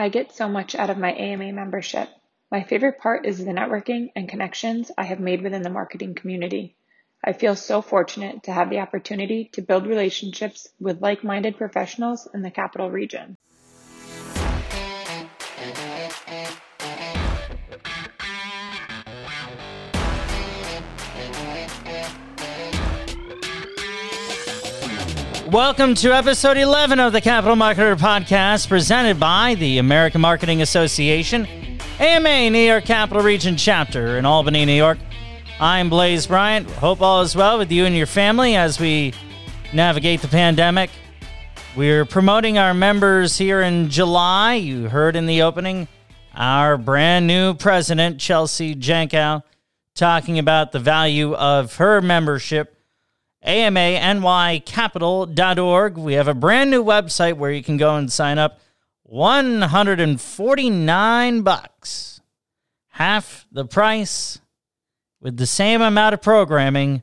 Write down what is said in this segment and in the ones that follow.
I get so much out of my AMA membership. My favorite part is the networking and connections I have made within the marketing community. I feel so fortunate to have the opportunity to build relationships with like minded professionals in the capital region. Welcome to episode 11 of the Capital Marketer Podcast, presented by the American Marketing Association, AMA New York Capital Region Chapter in Albany, New York. I'm Blaze Bryant. Hope all is well with you and your family as we navigate the pandemic. We're promoting our members here in July. You heard in the opening our brand new president, Chelsie Jankow, talking about the value of her membership amanycapital.org. We have a brand new website where you can go and sign up. 149 bucks. Half the price with the same amount of programming.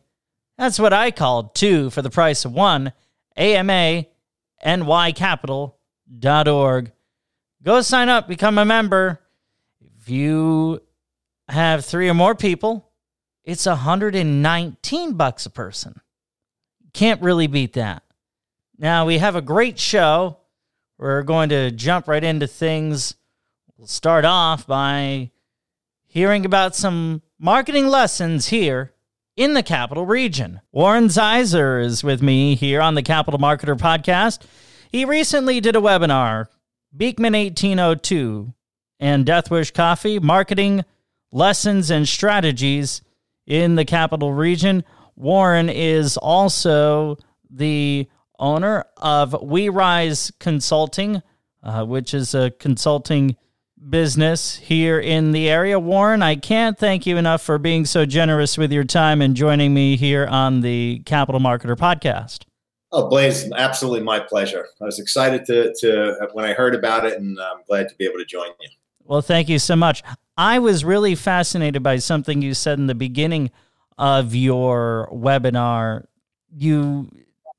That's what I called two for the price of one. amanycapital.org. Go sign up, become a member. If you have three or more people, it's 119 bucks a person. Can't really beat that. Now, we have a great show. We're going to jump right into things. We'll start off by hearing about some marketing lessons here in the capital region. Warren Zeiser is with me here on the Capital Marketer podcast. He recently did a webinar, Beekman 1802 and Death Wish Coffee Marketing Lessons and Strategies in the capital region. Warren is also the owner of We Rise Consulting, uh, which is a consulting business here in the area. Warren, I can't thank you enough for being so generous with your time and joining me here on the Capital Marketer podcast. Oh, Blaze, absolutely my pleasure. I was excited to, to when I heard about it, and I'm glad to be able to join you. Well, thank you so much. I was really fascinated by something you said in the beginning of your webinar, you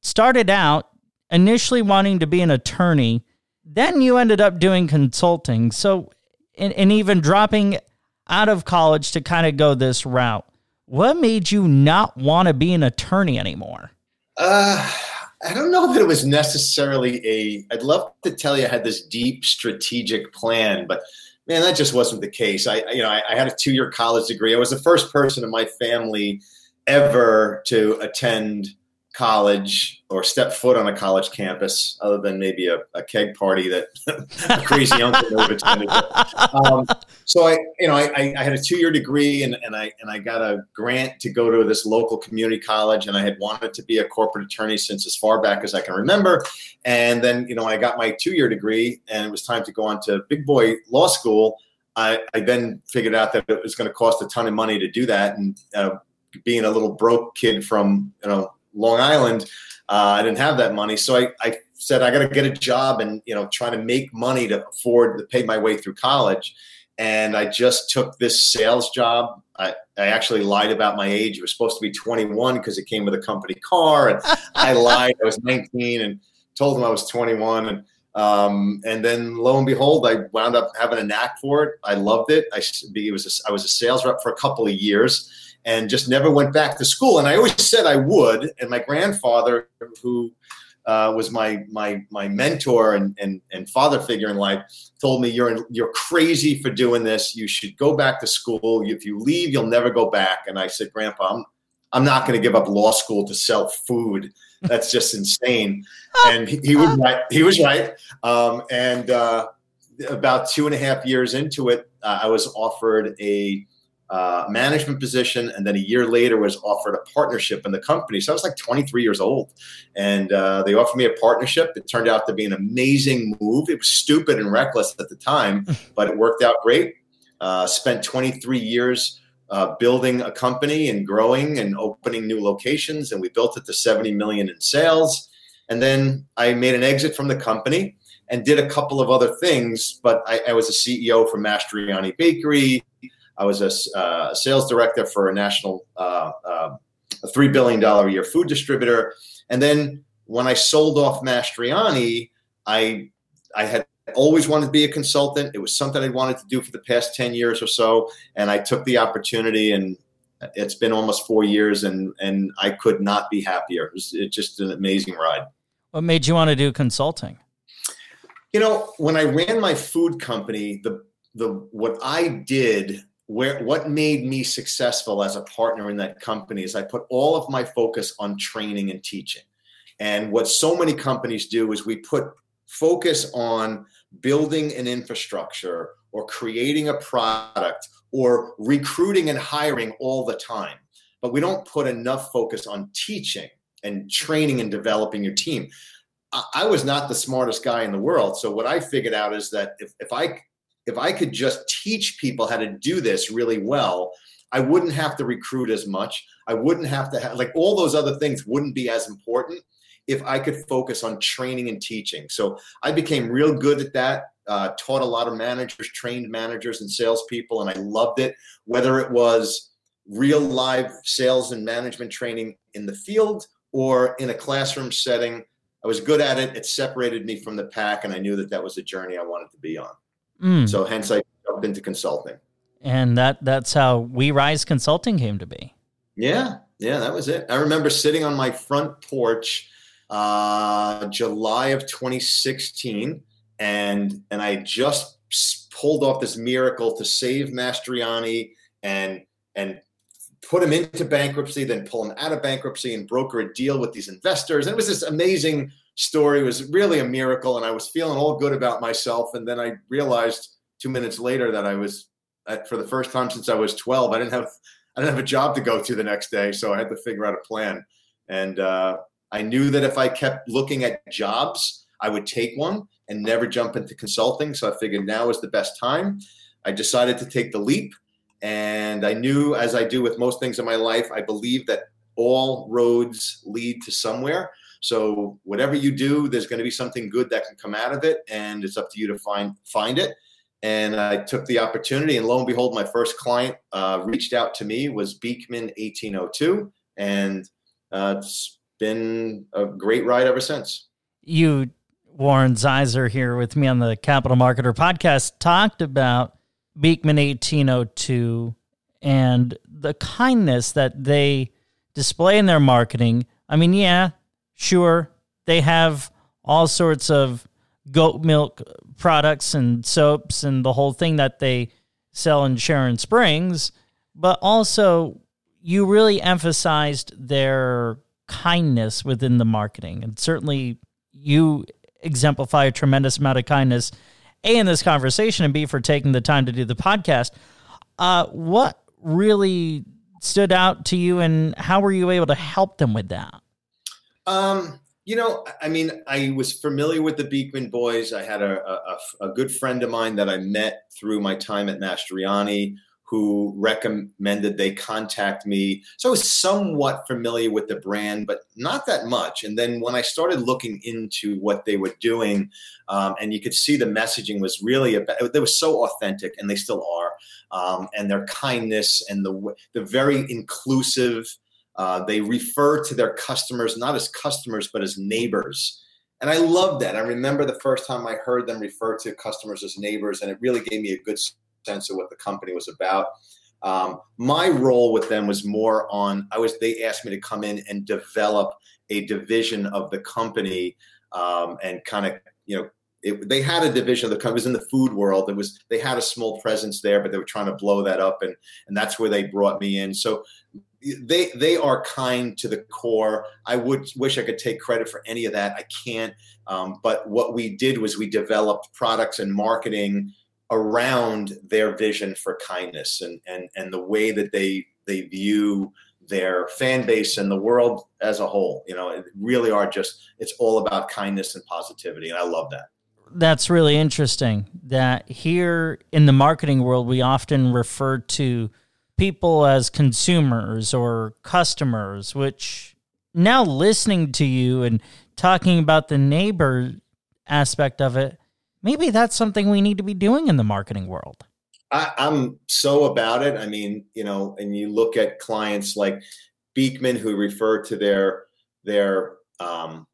started out initially wanting to be an attorney, then you ended up doing consulting. So, and, and even dropping out of college to kind of go this route. What made you not want to be an attorney anymore? Uh, I don't know that it was necessarily a. I'd love to tell you I had this deep strategic plan, but man, that just wasn't the case. I, you know, I, I had a two-year college degree. I was the first person in my family ever to attend college or step foot on a college campus, other than maybe a, a keg party that a crazy uncle would attended. Um, so I, you know, I, I had a two-year degree and, and I and I got a grant to go to this local community college, and I had wanted to be a corporate attorney since as far back as I can remember. And then, you know, I got my two-year degree, and it was time to go on to big boy law school. I, I then figured out that it was going to cost a ton of money to do that, and uh, being a little broke kid from you know Long Island, uh, I didn't have that money, so I, I said I got to get a job and you know try to make money to afford to pay my way through college. And I just took this sales job. I, I actually lied about my age. It was supposed to be 21 because it came with a company car, and I lied. I was 19 and told them I was 21. And um, and then lo and behold, I wound up having a knack for it. I loved it. I it was a, I was a sales rep for a couple of years and just never went back to school. And I always said I would. And my grandfather, who uh, was my my my mentor and, and and father figure in life, told me you're you're crazy for doing this. You should go back to school. If you leave, you'll never go back. And I said, Grandpa, I'm I'm not going to give up law school to sell food. That's just insane. And he, he was right. He was right. Um, and uh, about two and a half years into it, uh, I was offered a uh, management position, and then a year later was offered a partnership in the company. So I was like 23 years old, and uh, they offered me a partnership. It turned out to be an amazing move. It was stupid and reckless at the time, but it worked out great. Uh, spent 23 years uh, building a company and growing and opening new locations, and we built it to 70 million in sales. And then I made an exit from the company and did a couple of other things. But I, I was a CEO for Mastriani Bakery. I was a uh, sales director for a national uh, uh, a three billion dollar a year food distributor, and then when I sold off Mastriani, I I had always wanted to be a consultant. It was something I wanted to do for the past 10 years or so. And I took the opportunity and it's been almost four years and, and I could not be happier. It was it's just an amazing ride. What made you want to do consulting? You know, when I ran my food company, the, the, what I did where what made me successful as a partner in that company is I put all of my focus on training and teaching. And what so many companies do is we put focus on building an infrastructure or creating a product or recruiting and hiring all the time. But we don't put enough focus on teaching and training and developing your team. I was not the smartest guy in the world. So what I figured out is that if, if I if I could just teach people how to do this really well, I wouldn't have to recruit as much. I wouldn't have to have like all those other things wouldn't be as important if I could focus on training and teaching. So I became real good at that. Uh, taught a lot of managers, trained managers and salespeople, and I loved it. Whether it was real live sales and management training in the field or in a classroom setting, I was good at it. It separated me from the pack, and I knew that that was a journey I wanted to be on. Mm. So hence I jumped into consulting. And that that's how We Rise Consulting came to be. Yeah, yeah, that was it. I remember sitting on my front porch uh, July of 2016, and and I just pulled off this miracle to save Mastriani and and put him into bankruptcy, then pull him out of bankruptcy and broker a deal with these investors. And it was this amazing story. Was really a miracle, and I was feeling all good about myself. And then I realized two minutes later that I was, for the first time since I was 12, I didn't have I didn't have a job to go to the next day, so I had to figure out a plan. And uh, I knew that if I kept looking at jobs, I would take one and never jump into consulting. So I figured now is the best time. I decided to take the leap. And I knew, as I do with most things in my life, I believe that all roads lead to somewhere. So whatever you do, there's going to be something good that can come out of it, and it's up to you to find find it. And I took the opportunity, and lo and behold, my first client uh, reached out to me was Beekman 1802, and uh, it's been a great ride ever since. You, Warren Zeiser, here with me on the Capital Marketer podcast, talked about Beekman 1802 and the kindness that they display in their marketing. I mean, yeah, sure, they have all sorts of goat milk products and soaps and the whole thing that they sell in Sharon Springs, but also you really emphasized their kindness within the marketing. And certainly you exemplify a tremendous amount of kindness, A, in this conversation, and B, for taking the time to do the podcast. Uh, what really stood out to you, and how were you able to help them with that? Um, you know, I mean, I was familiar with the Beekman boys. I had a, a, a good friend of mine that I met through my time at Mastriani who recommended they contact me. So I was somewhat familiar with the brand, but not that much. And then when I started looking into what they were doing, um, and you could see the messaging was really about, they were so authentic, and they still are, um, and their kindness and the the very inclusive. Uh, they refer to their customers not as customers but as neighbors. And I love that. I remember the first time I heard them refer to customers as neighbors, and it really gave me a good sense of what the company was about. Um, my role with them was more on I was they asked me to come in and develop a division of the company um, and kind of you know it, they had a division of the company it was in the food world it was they had a small presence there but they were trying to blow that up and and that's where they brought me in so they they are kind to the core. I would wish i could take credit for any of that. I can't um, but what we did was we developed products and marketing around their vision for kindness and and and the way that they they view their fan base and the world as a whole. You know really are just it's all about kindness and positivity and i love that. That's really interesting that here in the marketing world we often refer to people as consumers or customers which now listening to you and talking about the neighbor aspect of it maybe that's something we need to be doing in the marketing world. I, am so about it. I mean, you know, and you look at clients like Beekman who refer to their their um,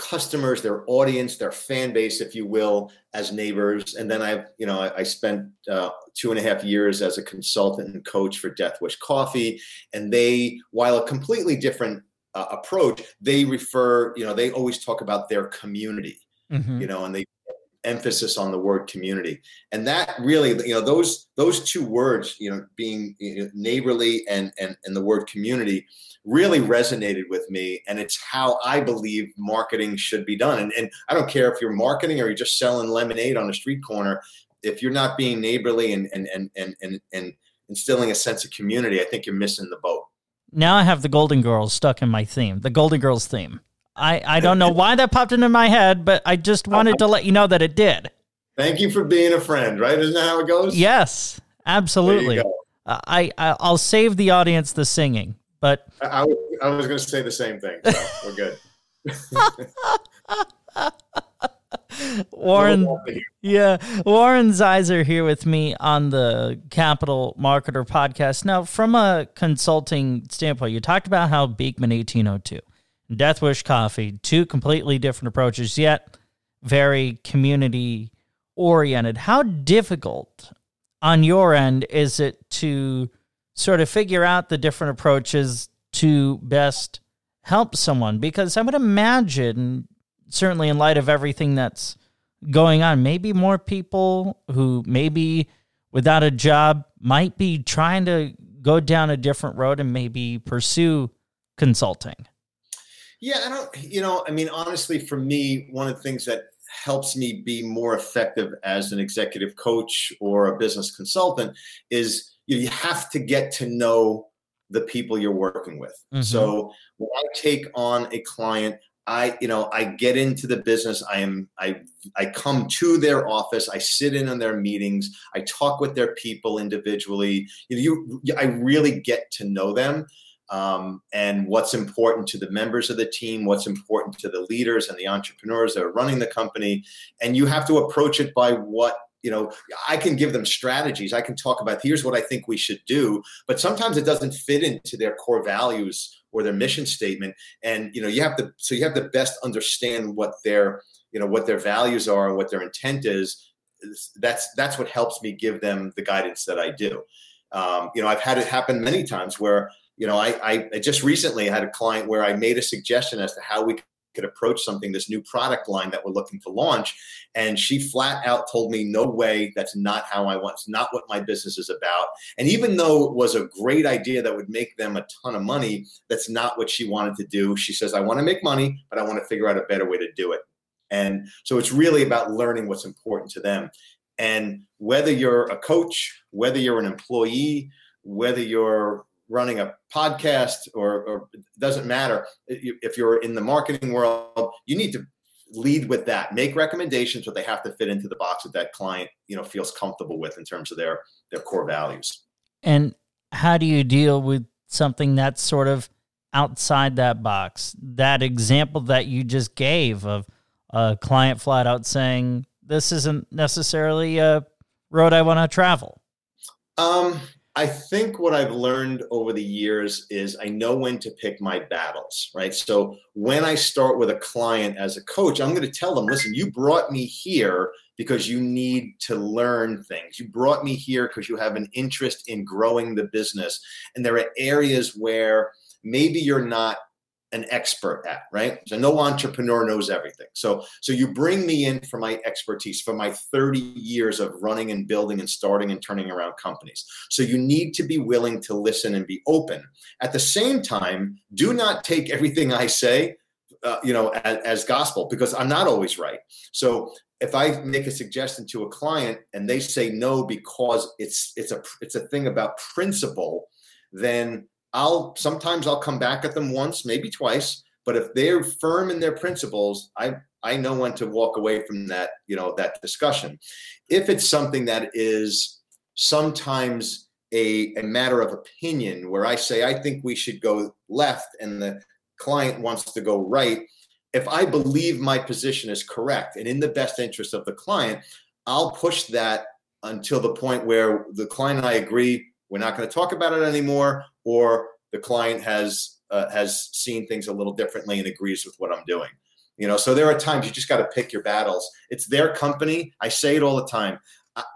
customers, their audience, their fan base, if you will, as neighbors. And then I've, you know, I, I spent uh, two and a half years as a consultant and coach for Death Wish Coffee. And they, while a completely different uh, approach, they refer, you know, they always talk about their community, mm-hmm. you know, and they emphasis on the word community. And that really you know those those two words you know being neighborly and, and and the word community really resonated with me. And it's how i believe marketing should be done. And, and i don't care if you're marketing or you're just selling lemonade on a street corner if you're not being neighborly and and and and, and, and instilling a sense of community i think you're missing the boat. Now i have the golden girls stuck in my theme the golden girls theme I, I don't know why that popped into my head, but I just wanted to let you know that it did. Thank you for being a friend, right? Isn't that how it goes? Yes, absolutely. Uh, I, I I'll save the audience the singing, but I, I was, I was going to say the same thing. So we're good. Warren, yeah, Warren Zeiser here with me on the Capital Marketer podcast. Now, from a consulting standpoint, you talked about how Beekman 1802 Death Wish Coffee, two completely different approaches, yet very community oriented. How difficult on your end is it to sort of figure out the different approaches to best help someone? Because I would imagine, certainly in light of everything that's going on, maybe more people who maybe without a job might be trying to go down a different road and maybe pursue consulting. Yeah, I don't, you know, I mean, honestly, for me, one of the things that helps me be more effective as an executive coach or a business consultant is you have to get to know the people you're working with. Mm-hmm. So when I take on a client, I, you know, I get into the business. I am, I, I come to their office. I sit in on their meetings. I talk with their people individually. You, you I really get to know them um, and what's important to the members of the team, what's important to the leaders and the entrepreneurs that are running the company. And you have to approach it by what you know i can give them strategies. I can talk about here's what i think we should do. But sometimes it doesn't fit into their core values or their mission statement. And you know you have to so you have to best understand what their you know what their values are and what their intent is. That's that's what helps me give them the guidance that i do. Um, you know i've had it happen many times where you know, I, I just recently had a client where I made a suggestion as to how we could approach something, this new product line that we're looking to launch. And she flat out told me, no way, that's not how I want, it's not what my business is about. And even though it was a great idea that would make them a ton of money, that's not what she wanted to do. She says, I want to make money, but I want to figure out a better way to do it. And so it's really about learning what's important to them. And whether you're a coach, whether you're an employee, whether you're running a podcast or, or doesn't matter. If you're in the marketing world you need to lead with that. Make recommendations but they have to fit into the box that that client you know feels comfortable with in terms of their their core values. And how do you deal with something that's sort of outside that box? That example that you just gave of a client flat out saying this isn't necessarily a road i want to travel. Um I think what I've learned over the years is I know when to pick my battles, right? So when I start with a client as a coach, I'm going to tell them, listen, you brought me here because you need to learn things. You brought me here because you have an interest in growing the business. And there are areas where maybe you're not an expert at, right? So no entrepreneur knows everything. So so you bring me in for my expertise, for my 30 years of running and building and starting and turning around companies. So you need to be willing to listen and be open. At the same time, do not take everything I say uh, you know as, as gospel because I'm not always right. So if I make a suggestion to a client and they say no because it's it's a it's a thing about principle, then I'll sometimes I'll come back at them once, maybe twice, but if they're firm in their principles, I I know when to walk away from that, you know, that discussion. If it's something that is sometimes a, a matter of opinion where I say I think we should go left and the client wants to go right, if I believe my position is correct and in the best interest of the client, I'll push that until the point where the client and I agree we're not going to talk about it anymore, or the client has uh, has seen things a little differently and agrees with what I'm doing. You know, so there are times you just got to pick your battles. It's their company. I say it all the time.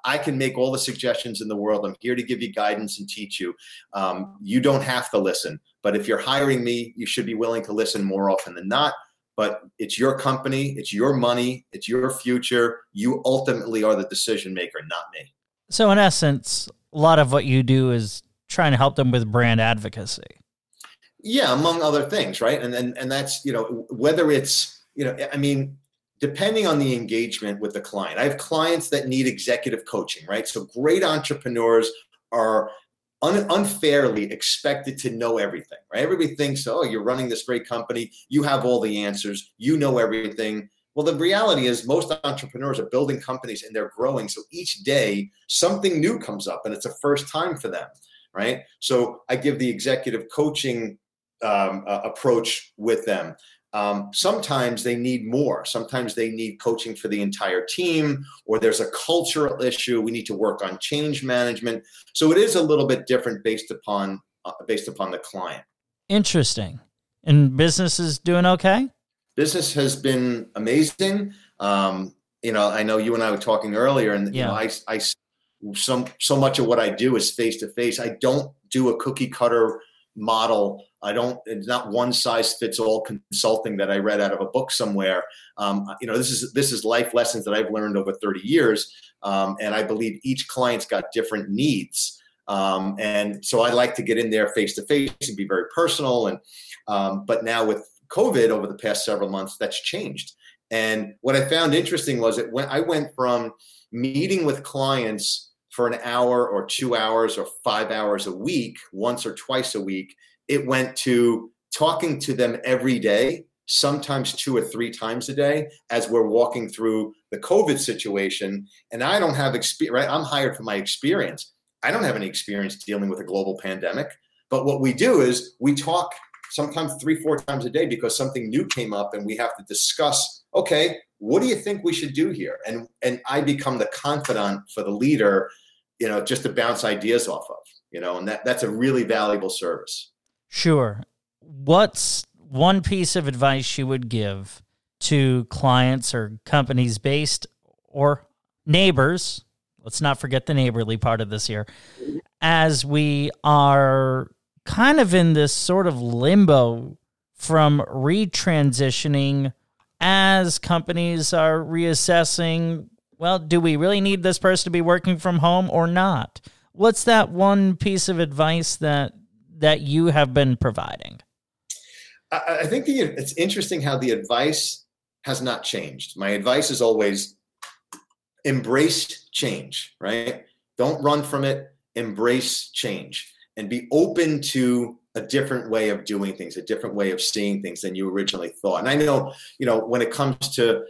I can make all the suggestions in the world. I'm here to give you guidance and teach you. Um, you don't have to listen, but if you're hiring me, you should be willing to listen more often than not. But it's your company, it's your money, it's your future. You ultimately are the decision maker, not me. So, in essence, a lot of what you do is trying to help them with brand advocacy. Yeah, among other things, right? And and and that's you know whether it's you know I mean depending on the engagement with the client. I have clients that need executive coaching, right? So great entrepreneurs are un- unfairly expected to know everything, right? Everybody thinks, oh, you're running this great company, you have all the answers, you know everything. Well, the reality is, most entrepreneurs are building companies and they're growing. So each day, something new comes up and it's a first time for them, right? So I give the executive coaching um, uh, approach with them. Um, sometimes they need more. Sometimes they need coaching for the entire team, or there's a cultural issue. We need to work on change management. So it is a little bit different based upon uh, based upon the client. Interesting. And business is doing okay. Business has been amazing. Um, you know, I know you and I were talking earlier, and yeah. you know, I, I, some so much of what I do is face to face. I don't do a cookie cutter model. I don't. It's not one size fits all consulting that I read out of a book somewhere. Um, you know, this is this is life lessons that I've learned over 30 years, um, and I believe each client's got different needs. Um, and so I like to get in there face to face and be very personal. And um, but now with COVID over the past several months, that's changed. And what I found interesting was that when I went from meeting with clients for an hour or two hours or five hours a week, once or twice a week. It went to talking to them every day, sometimes two or three times a day, as we're walking through the COVID situation. And I don't have experience, right? I'm hired for my experience. I don't have any experience dealing with a global pandemic. But what we do is we talk sometimes three, four times a day because something new came up and we have to discuss, okay, what do you think we should do here? And and I become the confidant for the leader you know, just to bounce ideas off of, you know, and that, that's a really valuable service. Sure. What's one piece of advice you would give to clients or companies based or neighbors? Let's not forget the neighborly part of this here. As we are kind of in this sort of limbo from retransitioning as companies are reassessing well, do we really need this person to be working from home or not? What's that one piece of advice that that you have been providing? I, think the, it's interesting how the advice has not changed. My advice is always embrace change, right? Don't run from it, embrace change and be open to a different way of doing things, a different way of seeing things than you originally thought. And I know, you know, when it comes to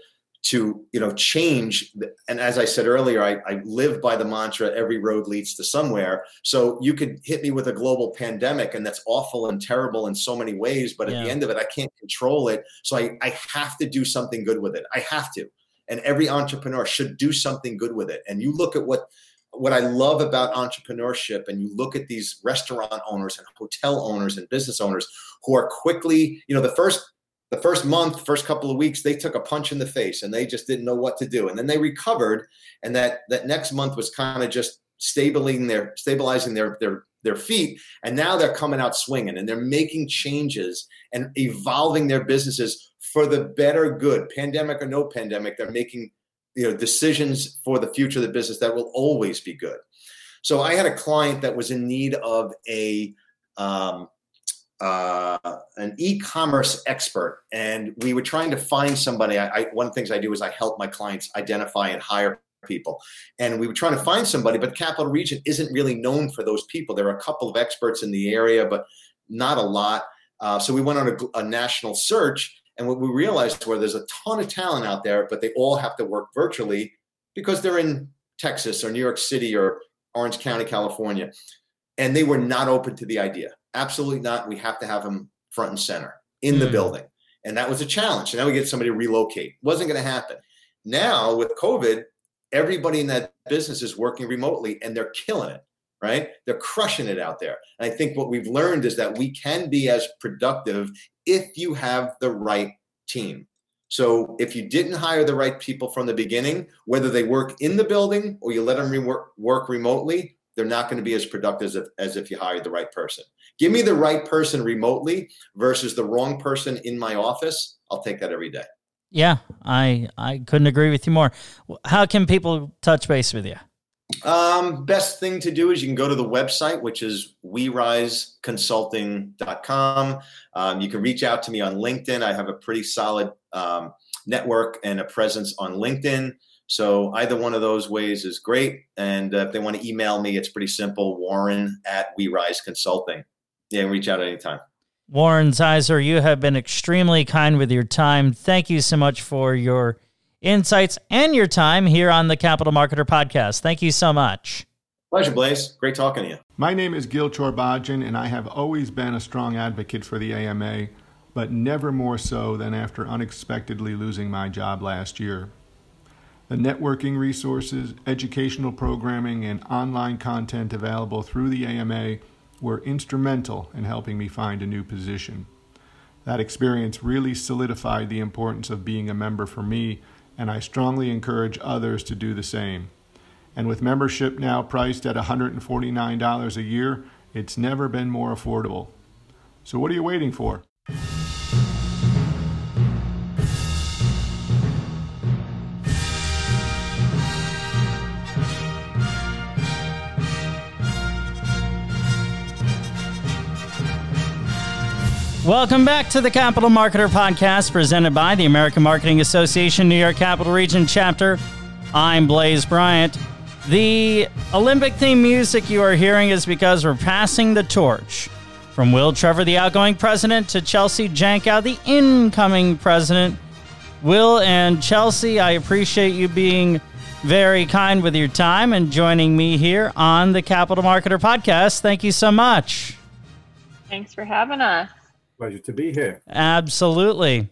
to you know change and as i said earlier I, I, live by the mantra every road leads to somewhere. So you could hit me with a global pandemic and that's awful and terrible in so many ways but at yeah. the end of it i can't control it. So I, I have to do something good with it. I have to. And every entrepreneur should do something good with it. And you look at what what i love about entrepreneurship and you look at these restaurant owners and hotel owners and business owners who are quickly you know the first the first month, first couple of weeks, they took a punch in the face and they just didn't know what to do. And then they recovered, and that that next month was kind of just stabilizing their stabilizing their their their feet. And now they're coming out swinging and they're making changes and evolving their businesses for the better good, pandemic or no pandemic. They're making you know decisions for the future of the business that will always be good. So I had a client that was in need of a um, uh, an e-commerce expert, and we were trying to find somebody. I, I, one of the things I do is I help my clients identify and hire people, and we were trying to find somebody, but Capital Region isn't really known for those people. There are a couple of experts in the area, but not a lot. Uh, so we went on a, a national search, and what we realized were there's a ton of talent out there, but they all have to work virtually because they're in Texas or New York City or Orange County, California, and they were not open to the idea Absolutely not. We have to have them front and center in the mm. building. And that was a challenge. And now we get somebody to relocate. Wasn't going to happen. Now with COVID, everybody in that business is working remotely and they're killing it, right? They're crushing it out there. And I think what we've learned is that we can be as productive if you have the right team. So if you didn't hire the right people from the beginning, whether they work in the building or you let them work remotely, they're not going to be as productive as if, as if you hired the right person. Give me the right person remotely versus the wrong person in my office. I'll take that every day. Yeah, I I couldn't agree with you more. How can people touch base with you? Um, best thing to do is you can go to the website, which is weriseconsulting.com. Um, you can reach out to me on LinkedIn. I have a pretty solid um, network and a presence on LinkedIn. So either one of those ways is great. And uh, if they want to email me, it's pretty simple warren at We Rise Consulting. Yeah, reach out anytime. Warren Zeiser, you have been extremely kind with your time. Thank you so much for your insights and your time here on the Capital Marketer Podcast. Thank you so much. Pleasure, Blaze. Great talking to you. My name is Gil Chorbajian, and I have always been a strong advocate for the AMA, but never more so than after unexpectedly losing my job last year. The networking resources, educational programming, and online content available through the AMA were instrumental in helping me find a new position. That experience really solidified the importance of being a member for me, and I strongly encourage others to do the same. And with membership now priced at $149 a year, it's never been more affordable. So, what are you waiting for? Welcome back to the Capital Marketer Podcast presented by the American Marketing Association New York Capital Region Chapter. I'm Blaze Bryant. The Olympic theme music you are hearing is because we're passing the torch from Will Trevor, the outgoing president, to Chelsie Jankow, the incoming president. Will and Chelsie, I appreciate you being very kind with your time and joining me here on the Capital Marketer Podcast. Thank you so much. Thanks for having us. Pleasure to be here. Absolutely.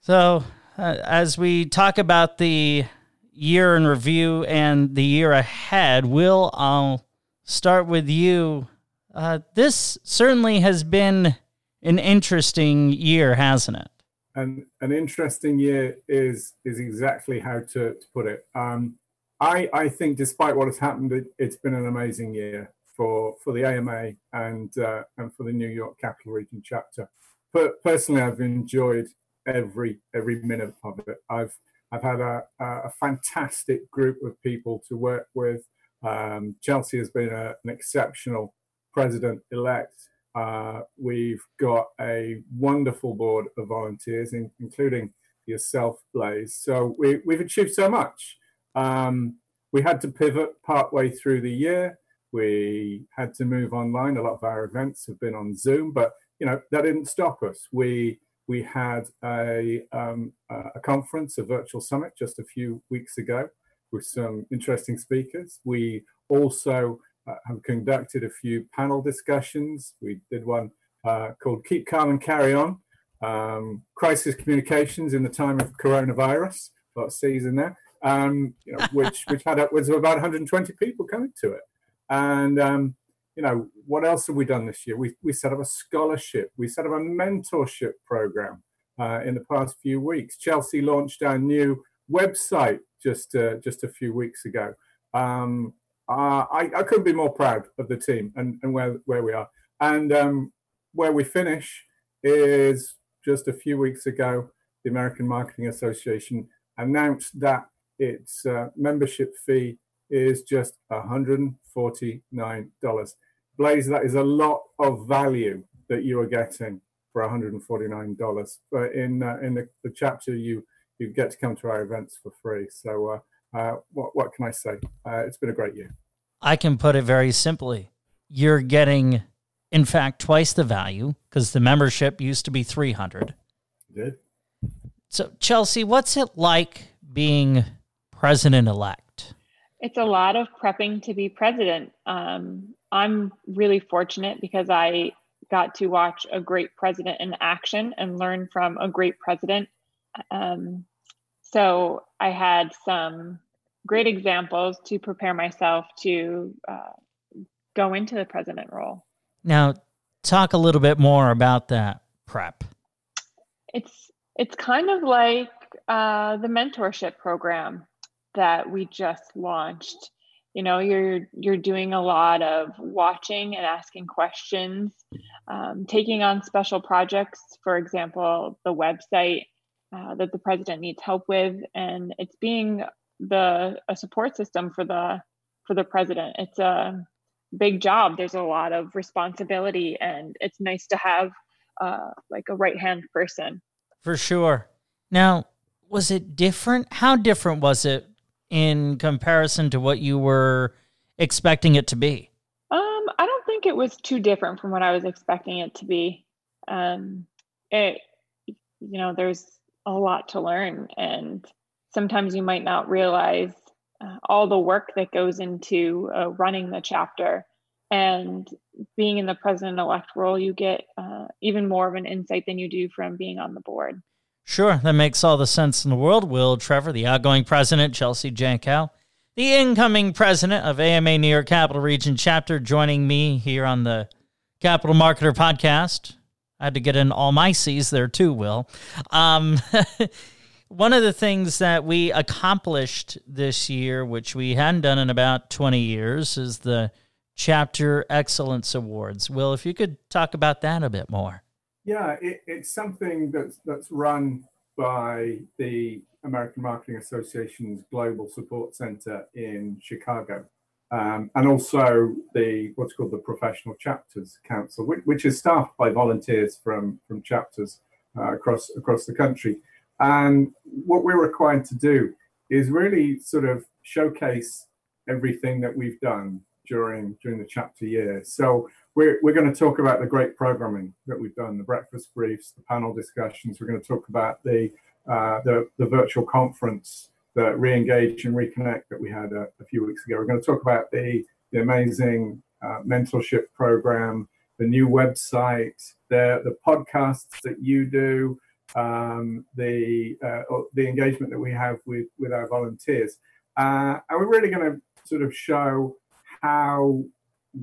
So, uh, as we talk about the year in review and the year ahead, Will, I'll start with you. Uh, this certainly has been an interesting year, hasn't it? And an interesting year is is exactly how to, to put it. Um, I I think, despite what has happened, it, it's been an amazing year for for the AMA and uh, and for the New York Capital Region chapter. But personally, I've enjoyed every every minute of it. I've I've had a, a fantastic group of people to work with. Um, Chelsie has been a, an exceptional president elect. Uh, we've got a wonderful board of volunteers, in, including yourself, Blaze. So we, we've achieved so much. Um, we had to pivot partway through the year. We had to move online. A lot of our events have been on Zoom, but you know that didn't stop us. We we had a um, a conference, a virtual summit, just a few weeks ago with some interesting speakers. We also uh, have conducted a few panel discussions. We did one uh, called "Keep Calm and Carry On." Um, crisis communications in the time of coronavirus. A lot of C's in there. Um, you know, which which had upwards of about 120 people coming to it. And um, you know, what else have we done this year? We we set up a scholarship. We set up a mentorship program uh, in the past few weeks. Chelsie launched our new website just uh, just a few weeks ago. Um, uh, I, I couldn't be more proud of the team and, and where where we are. And um, where we finish is just a few weeks ago. The American Marketing Association announced that its uh, membership fee is just $149. Blaze, that is a lot of value that you are getting for $149. But in uh, in the, the, chapter, you you get to come to our events for free. So uh, uh, what what can I say? Uh, it's been a great year. I can put it very simply. You're getting, in fact, twice the value because the membership used to be 300. Did. So Chelsie, what's it like being president elect? It's a lot of prepping to be president. Um, I'm really fortunate because I got to watch a great president in action and learn from a great president. Um, so I had some great examples to prepare myself to uh, go into the president role. Now, talk a little bit more about that prep. It's it's kind of like uh, the mentorship program that we just launched. You know, you're you're doing a lot of watching and asking questions, um, taking on special projects. For example, the website uh, that the president needs help with, and it's being the a support system for the for the president. It's a big job. There's a lot of responsibility, and it's nice to have uh, like a right hand person. For sure. Now, was it different? How different was it in comparison to what you were expecting it to be? Um, I don't think it was too different from what I was expecting it to be. Um, it, you know, there's a lot to learn, and sometimes you might not realize uh, all the work that goes into uh, running the chapter. And being in the president elect role, you get uh, even more of an insight than you do from being on the board. Sure, that makes all the sense in the world. Will Trevor, the outgoing president, Chelsie Jankow, the incoming president of AMA New York Capital Region chapter, joining me here on the Capital Marketer podcast. I had to get in all my C's there too, Will. Um, one of the things that we accomplished this year, which we hadn't done in about 20 years, is the Chapter Excellence Awards. Will, if you could talk about that a bit more. Yeah, it, it's something that's that's run by the American Marketing Association's Global Support Center in Chicago, um, and also the what's called the Professional Chapters Council, which, which is staffed by volunteers from from chapters uh, across across the country. And what we're required to do is really sort of showcase everything that we've done during during the chapter year. So we're, we're going to talk about the great programming that we've done, the breakfast briefs, the panel discussions. We're going to talk about the uh, the, the virtual conference, the re-engage and reconnect that we had a, a, few weeks ago. We're going to talk about the, the amazing uh, mentorship program, the new website, the, the podcasts that you do, um, the, uh, the engagement that we have with, with our volunteers. Uh, and we're really going to sort of show how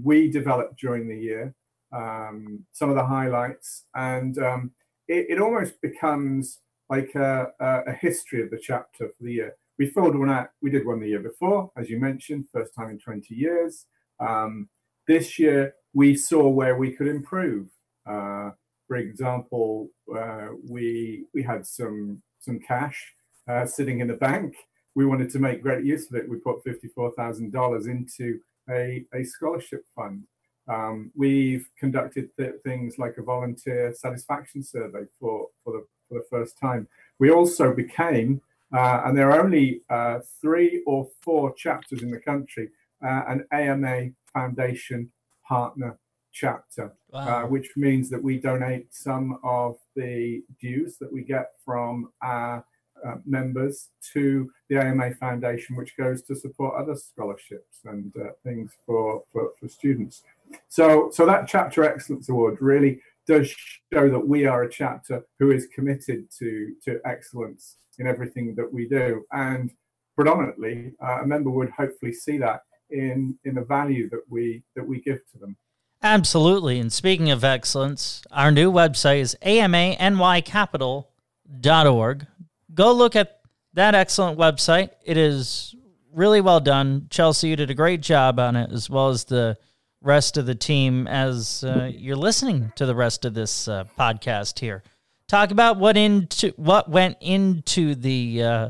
we developed during the year, um, some of the highlights, and um, it, it, almost becomes like a, a, history of the chapter for the year. We filled one out, we did one the year before, as you mentioned, first time in 20 years. Um, this year, we saw where we could improve. Uh, for example, uh, we we had some some cash uh, sitting in the bank. We wanted to make great use of it. We put fifty four thousand dollars into a, a scholarship fund. Um, we've conducted th- things like a volunteer satisfaction survey for, for, the, for the first time. We also became, uh, and there are only uh, three or four chapters in the country, uh, an AMA Foundation partner chapter, uh, wow. which means that we donate some of the dues that we get from our uh, members to the AMA Foundation, which goes to support other scholarships and uh, things for, for, for students. So, so that Chapter Excellence Award really does show that we are a chapter who is committed to, to excellence in everything that we do. And predominantly, uh, a member would hopefully see that in, in the value that we, that we give to them. Absolutely. And speaking of excellence, our new website is amanycapital.org go look at that excellent website. It is really well done. Chelsie, you did a great job on it, as well as the rest of the team. As uh, you're listening to the rest of this uh, podcast here, talk about what into what went into the uh,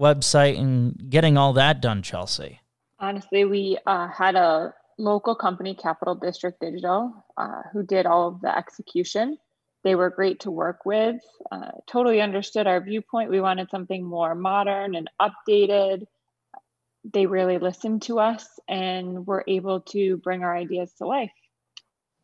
website and getting all that done, Chelsie. Honestly, we uh, had a local company, Capital District Digital, uh, who did all of the execution. They were great to work with, uh, totally understood our viewpoint. We wanted something more modern and updated. They really listened to us and were able to bring our ideas to life.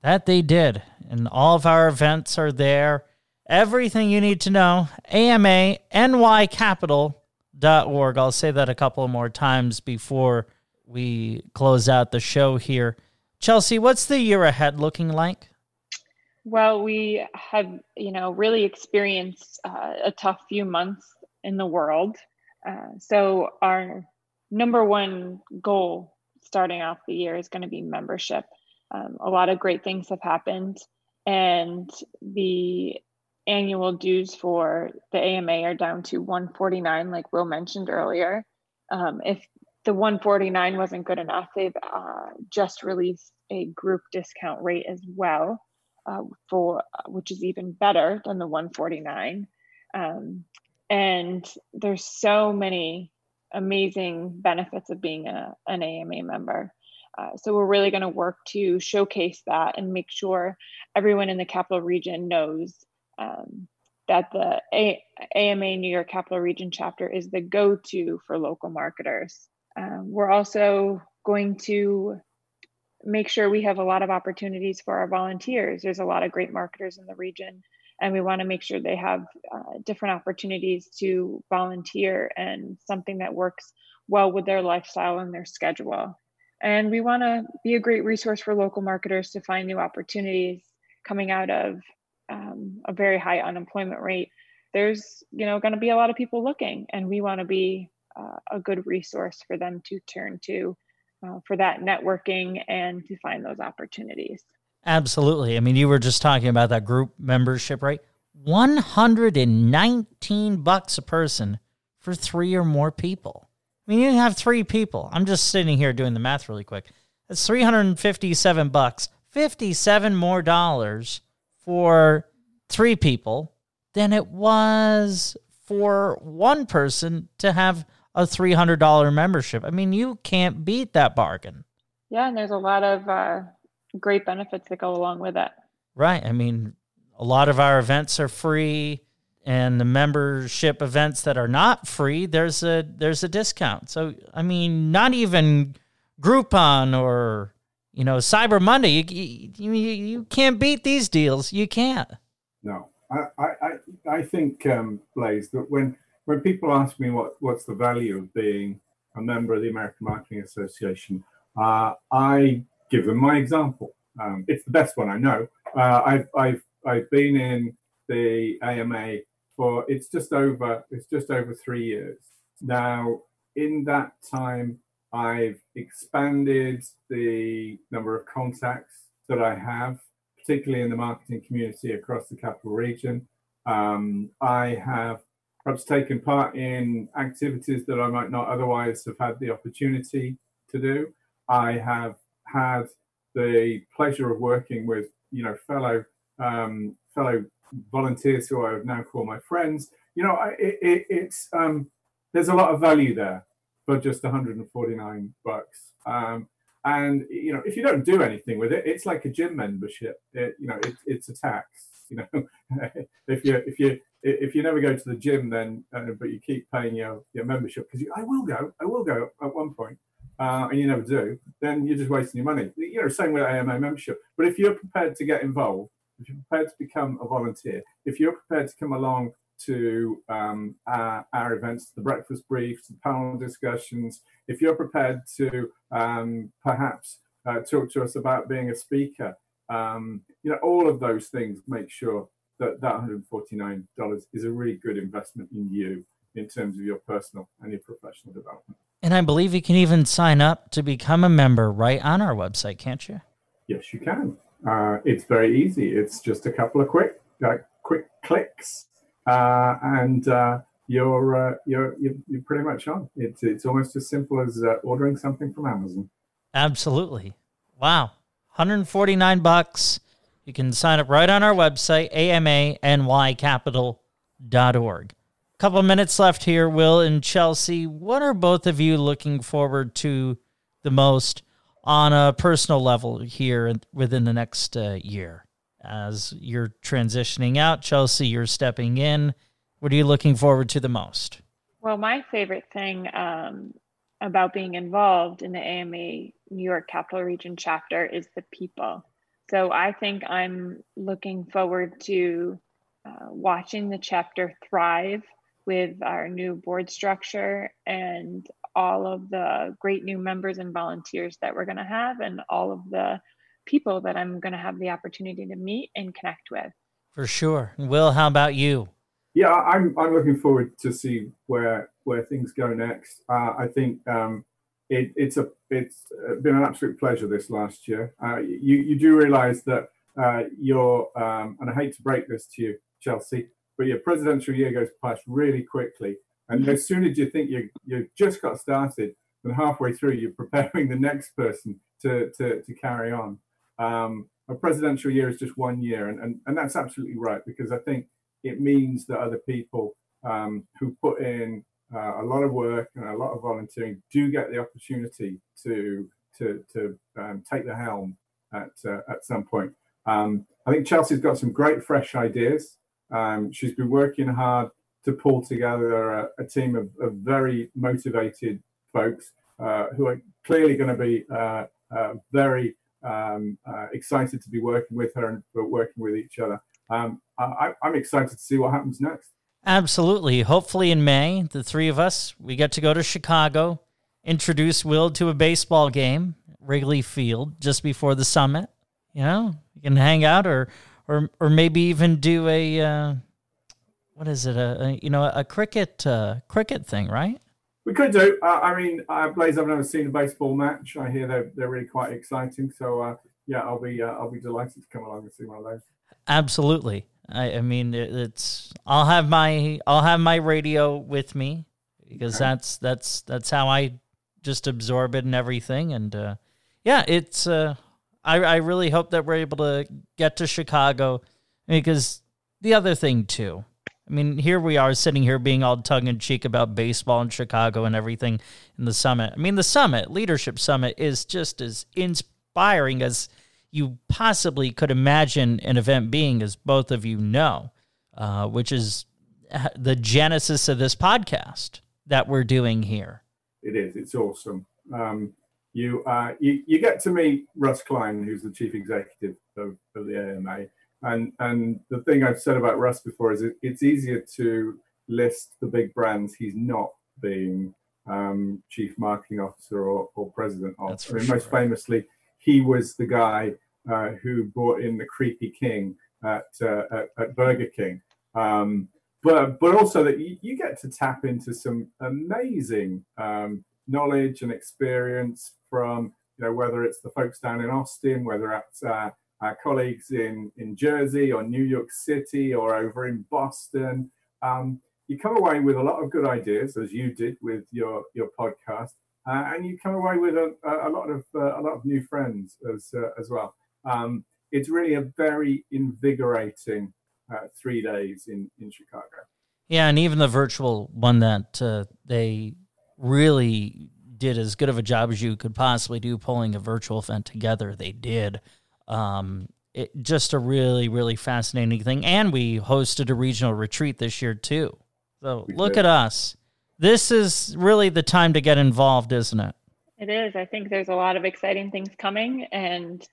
That they did. And all of our events are there. Everything you need to know, amanycapital.org. I'll say that a couple more times before we close out the show here. Chelsie, what's the year ahead looking like? Well, we have, you know, really experienced uh, a tough few months in the world. Uh, so, our number one goal starting off the year is going to be membership. Um, a lot of great things have happened, and the annual dues for the AMA are down to 149, like Will mentioned earlier. Um, if the 149 wasn't good enough, they've uh, just released a group discount rate as well, uh, for which is even better than the 149. Um, and there's so many amazing benefits of being a, an AMA member. Uh, so we're really going to work to showcase that and make sure everyone in the capital region knows um, that the a- AMA New York Capital Region chapter is the go-to for local marketers. Um, we're also going to make sure we have a lot of opportunities for our volunteers. There's a lot of great marketers in the region, and we want to make sure they have uh, different opportunities to volunteer and something that works well with their lifestyle and their schedule. And we want to be a great resource for local marketers to find new opportunities coming out of um, a very high unemployment rate. There's, you know, going to be a lot of people looking, and we want to be uh, a good resource for them to turn to uh, for that networking and to find those opportunities. Absolutely. I mean, you were just talking about that group membership, right? 119 bucks a person for three or more people. I mean, you have three people. I'm just sitting here doing the math really quick. That's 357 bucks, 57 more dollars for three people than it was for one person to have a $300 membership. I mean, you can't beat that bargain. Yeah, and there's a lot of uh, great benefits that go along with it. Right. I mean, a lot of our events are free and the membership events that are not free, there's a there's a discount. So, I mean, not even Groupon or you know, Cyber Monday, you, you, you can't beat these deals. You can't. No, I, I, I think, um, Blaze, that when when people ask me what, what's the value of being a member of the American Marketing Association, uh, I give them my example. Um, it's the best one I know. Uh, I've, I've, I've been in the AMA for it's just over it's just over three years now. In that time, I've expanded the number of contacts that I have, particularly in the marketing community across the capital region. Um, I have perhaps taken part in activities that I might not otherwise have had the opportunity to do. I have had the pleasure of working with you know fellow um, fellow volunteers who I would now call my friends. You know, it, it, it's um, there's a lot of value there for just 149 bucks. Um, and you know, if you don't do anything with it, it's like a gym membership. It, you know, it, it's a tax. You know, if you if you if you never go to the gym, then uh, but you keep paying your your membership because I will go, I will go at one point, uh, and you never do, then you're just wasting your money. You know, same with AMA membership. But if you're prepared to get involved, if you're prepared to become a volunteer, if you're prepared to come along to um, our, our, events, the breakfast briefs, the panel discussions, if you're prepared to um, perhaps uh, talk to us about being a speaker, um, you know, all of those things make sure that that $149 is a really good investment in you in terms of your personal and your professional development. And I believe you can even sign up to become a member right on our website, can't you? Yes, you can. Uh, it's very easy. It's just a couple of quick, uh, quick clicks uh, and uh, you're, uh, you're you're you're pretty much on. It's it's almost as simple as uh, ordering something from Amazon. Absolutely. Wow. 149 bucks. You can sign up right on our website, amanycapital.org. Couple minutes left here, Will and Chelsie. What are both of you looking forward to the most on a personal level here within the next uh, year? as you're transitioning out. Chelsie, you're stepping in. What are you looking forward to the most? Well, my favorite thing um, about being involved in the AMA New York Capital Region chapter is the people. So I think I'm looking forward to uh, watching the chapter thrive with our new board structure and all of the great new members and volunteers that we're going to have and all of the people that I'm going to have the opportunity to meet and connect with. For sure. Will, how about you? Yeah, I'm I'm looking forward to see where where things go next. Uh, I think um, it, it's a it's been an absolute pleasure this last year. Uh, you you do realise that uh, you're um, and I hate to break this to you, Chelsie, but your presidential year goes past really quickly. And as soon as you think you you just got started, and halfway through you're preparing the next person to to, to carry on. Um, a presidential year is just one year, and, and and that's absolutely right because I think it means that other people um, who put in uh, a lot of work and a lot of volunteering do get the opportunity to to to um, take the helm at uh, at some point. Um, I think Chelsie's got some great fresh ideas. Um, she's been working hard to pull together a, a team of, of, very motivated folks uh, who are clearly going to be uh, uh, very um, uh, excited to be working with her and working with each other. Um, I, I'm excited to see what happens next. Absolutely. Hopefully, in May, the three of us, we get to go to Chicago, introduce Will to a baseball game, Wrigley Field, just before the summit. You know, you can hang out, or or or maybe even do a uh, what is it? A, a, you know a cricket uh, cricket thing, right? We could do. Uh, I mean, uh, Blaze, I've never seen a baseball match. I hear they're they're really quite exciting. So uh, yeah, I'll be uh, I'll be delighted to come along and see one of those. Absolutely. I, I mean, it, it's I'll have my I'll have my radio with me because okay. that's that's that's how I just absorb it and everything. And uh, yeah, it's uh, I I really hope that we're able to get to Chicago because the other thing too. I mean, here we are sitting here being all tongue in cheek about baseball in Chicago and everything in the summit. I mean, the summit, leadership summit, is just as inspiring as you possibly could imagine an event being, as both of you know, uh, which is the genesis of this podcast that we're doing here. It is. It's awesome. Um, you, uh, you you get to meet Russ Klein, who's the chief executive of, of the AMA, and and the thing I've said about Russ before is it, it's easier to list the big brands he's not being um, chief marketing officer or, or president of. I mean, sure. Most famously, he was the guy uh, who brought in the Creepy King at, uh, at, at, Burger King. Um, but, but also that you, you, get to tap into some amazing um, knowledge and experience from, you know, whether it's the folks down in Austin, whether it's uh, our colleagues in, in Jersey or New York City or over in Boston. Um, you come away with a lot of good ideas, as you did with your, your podcast, uh, and you come away with a, a lot of uh, a lot of new friends as uh, as well. Um, it's really a very invigorating uh, three days in in Chicago. Yeah, and even the virtual one that uh, they really did as good of a job as you could possibly do pulling a virtual event together. They did. Um, it, just a really, really fascinating thing. And we hosted a regional retreat this year, too. So we look did. at us this is really the time to get involved, isn't it? It is. I think there's a lot of exciting things coming, and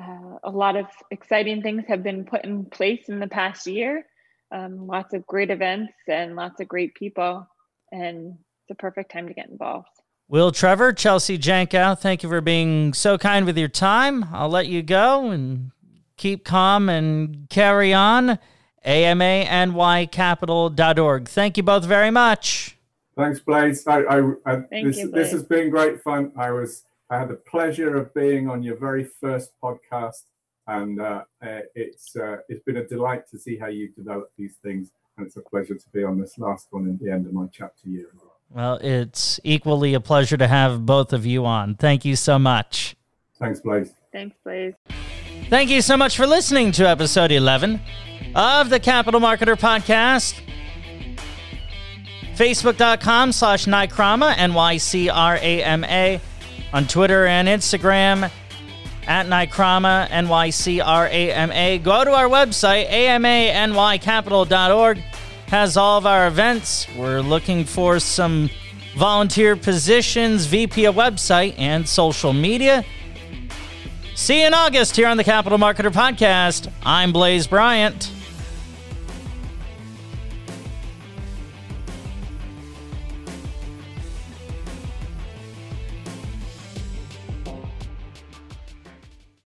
uh, a lot of exciting things have been put in place in the past year. Um, lots of great events and lots of great people, and it's a perfect time to get involved. Will Trevor, Chelsie Jankow, thank you for being so kind with your time. I'll let you go and keep calm and carry on. AMANYCapital.org. Thank you both very much. Thanks, Blaze. I, I, I this, you, Blaze. this has been great fun. I was I had the pleasure of being on your very first podcast, and uh, uh, it's uh, it's been a delight to see how you've developed these things, and it's a pleasure to be on this last one at the end of my chapter year. Well, it's equally a pleasure to have both of you on. Thank you so much. Thanks, Blaze. Thanks, Blaze. Thank you so much for listening to episode 11 of the Capital Marketer Podcast. Facebook.com slash Nycrama, N-Y-C-R-A-M-A. On Twitter and Instagram, at Nycrama, N-Y-C-R-A-M-A. Go to our website, amanycapital.org. Has all of our events. We're looking for some volunteer positions, VP of website, and social media. See you in August here on the Capital Marketer Podcast. I'm Blaze Bryant.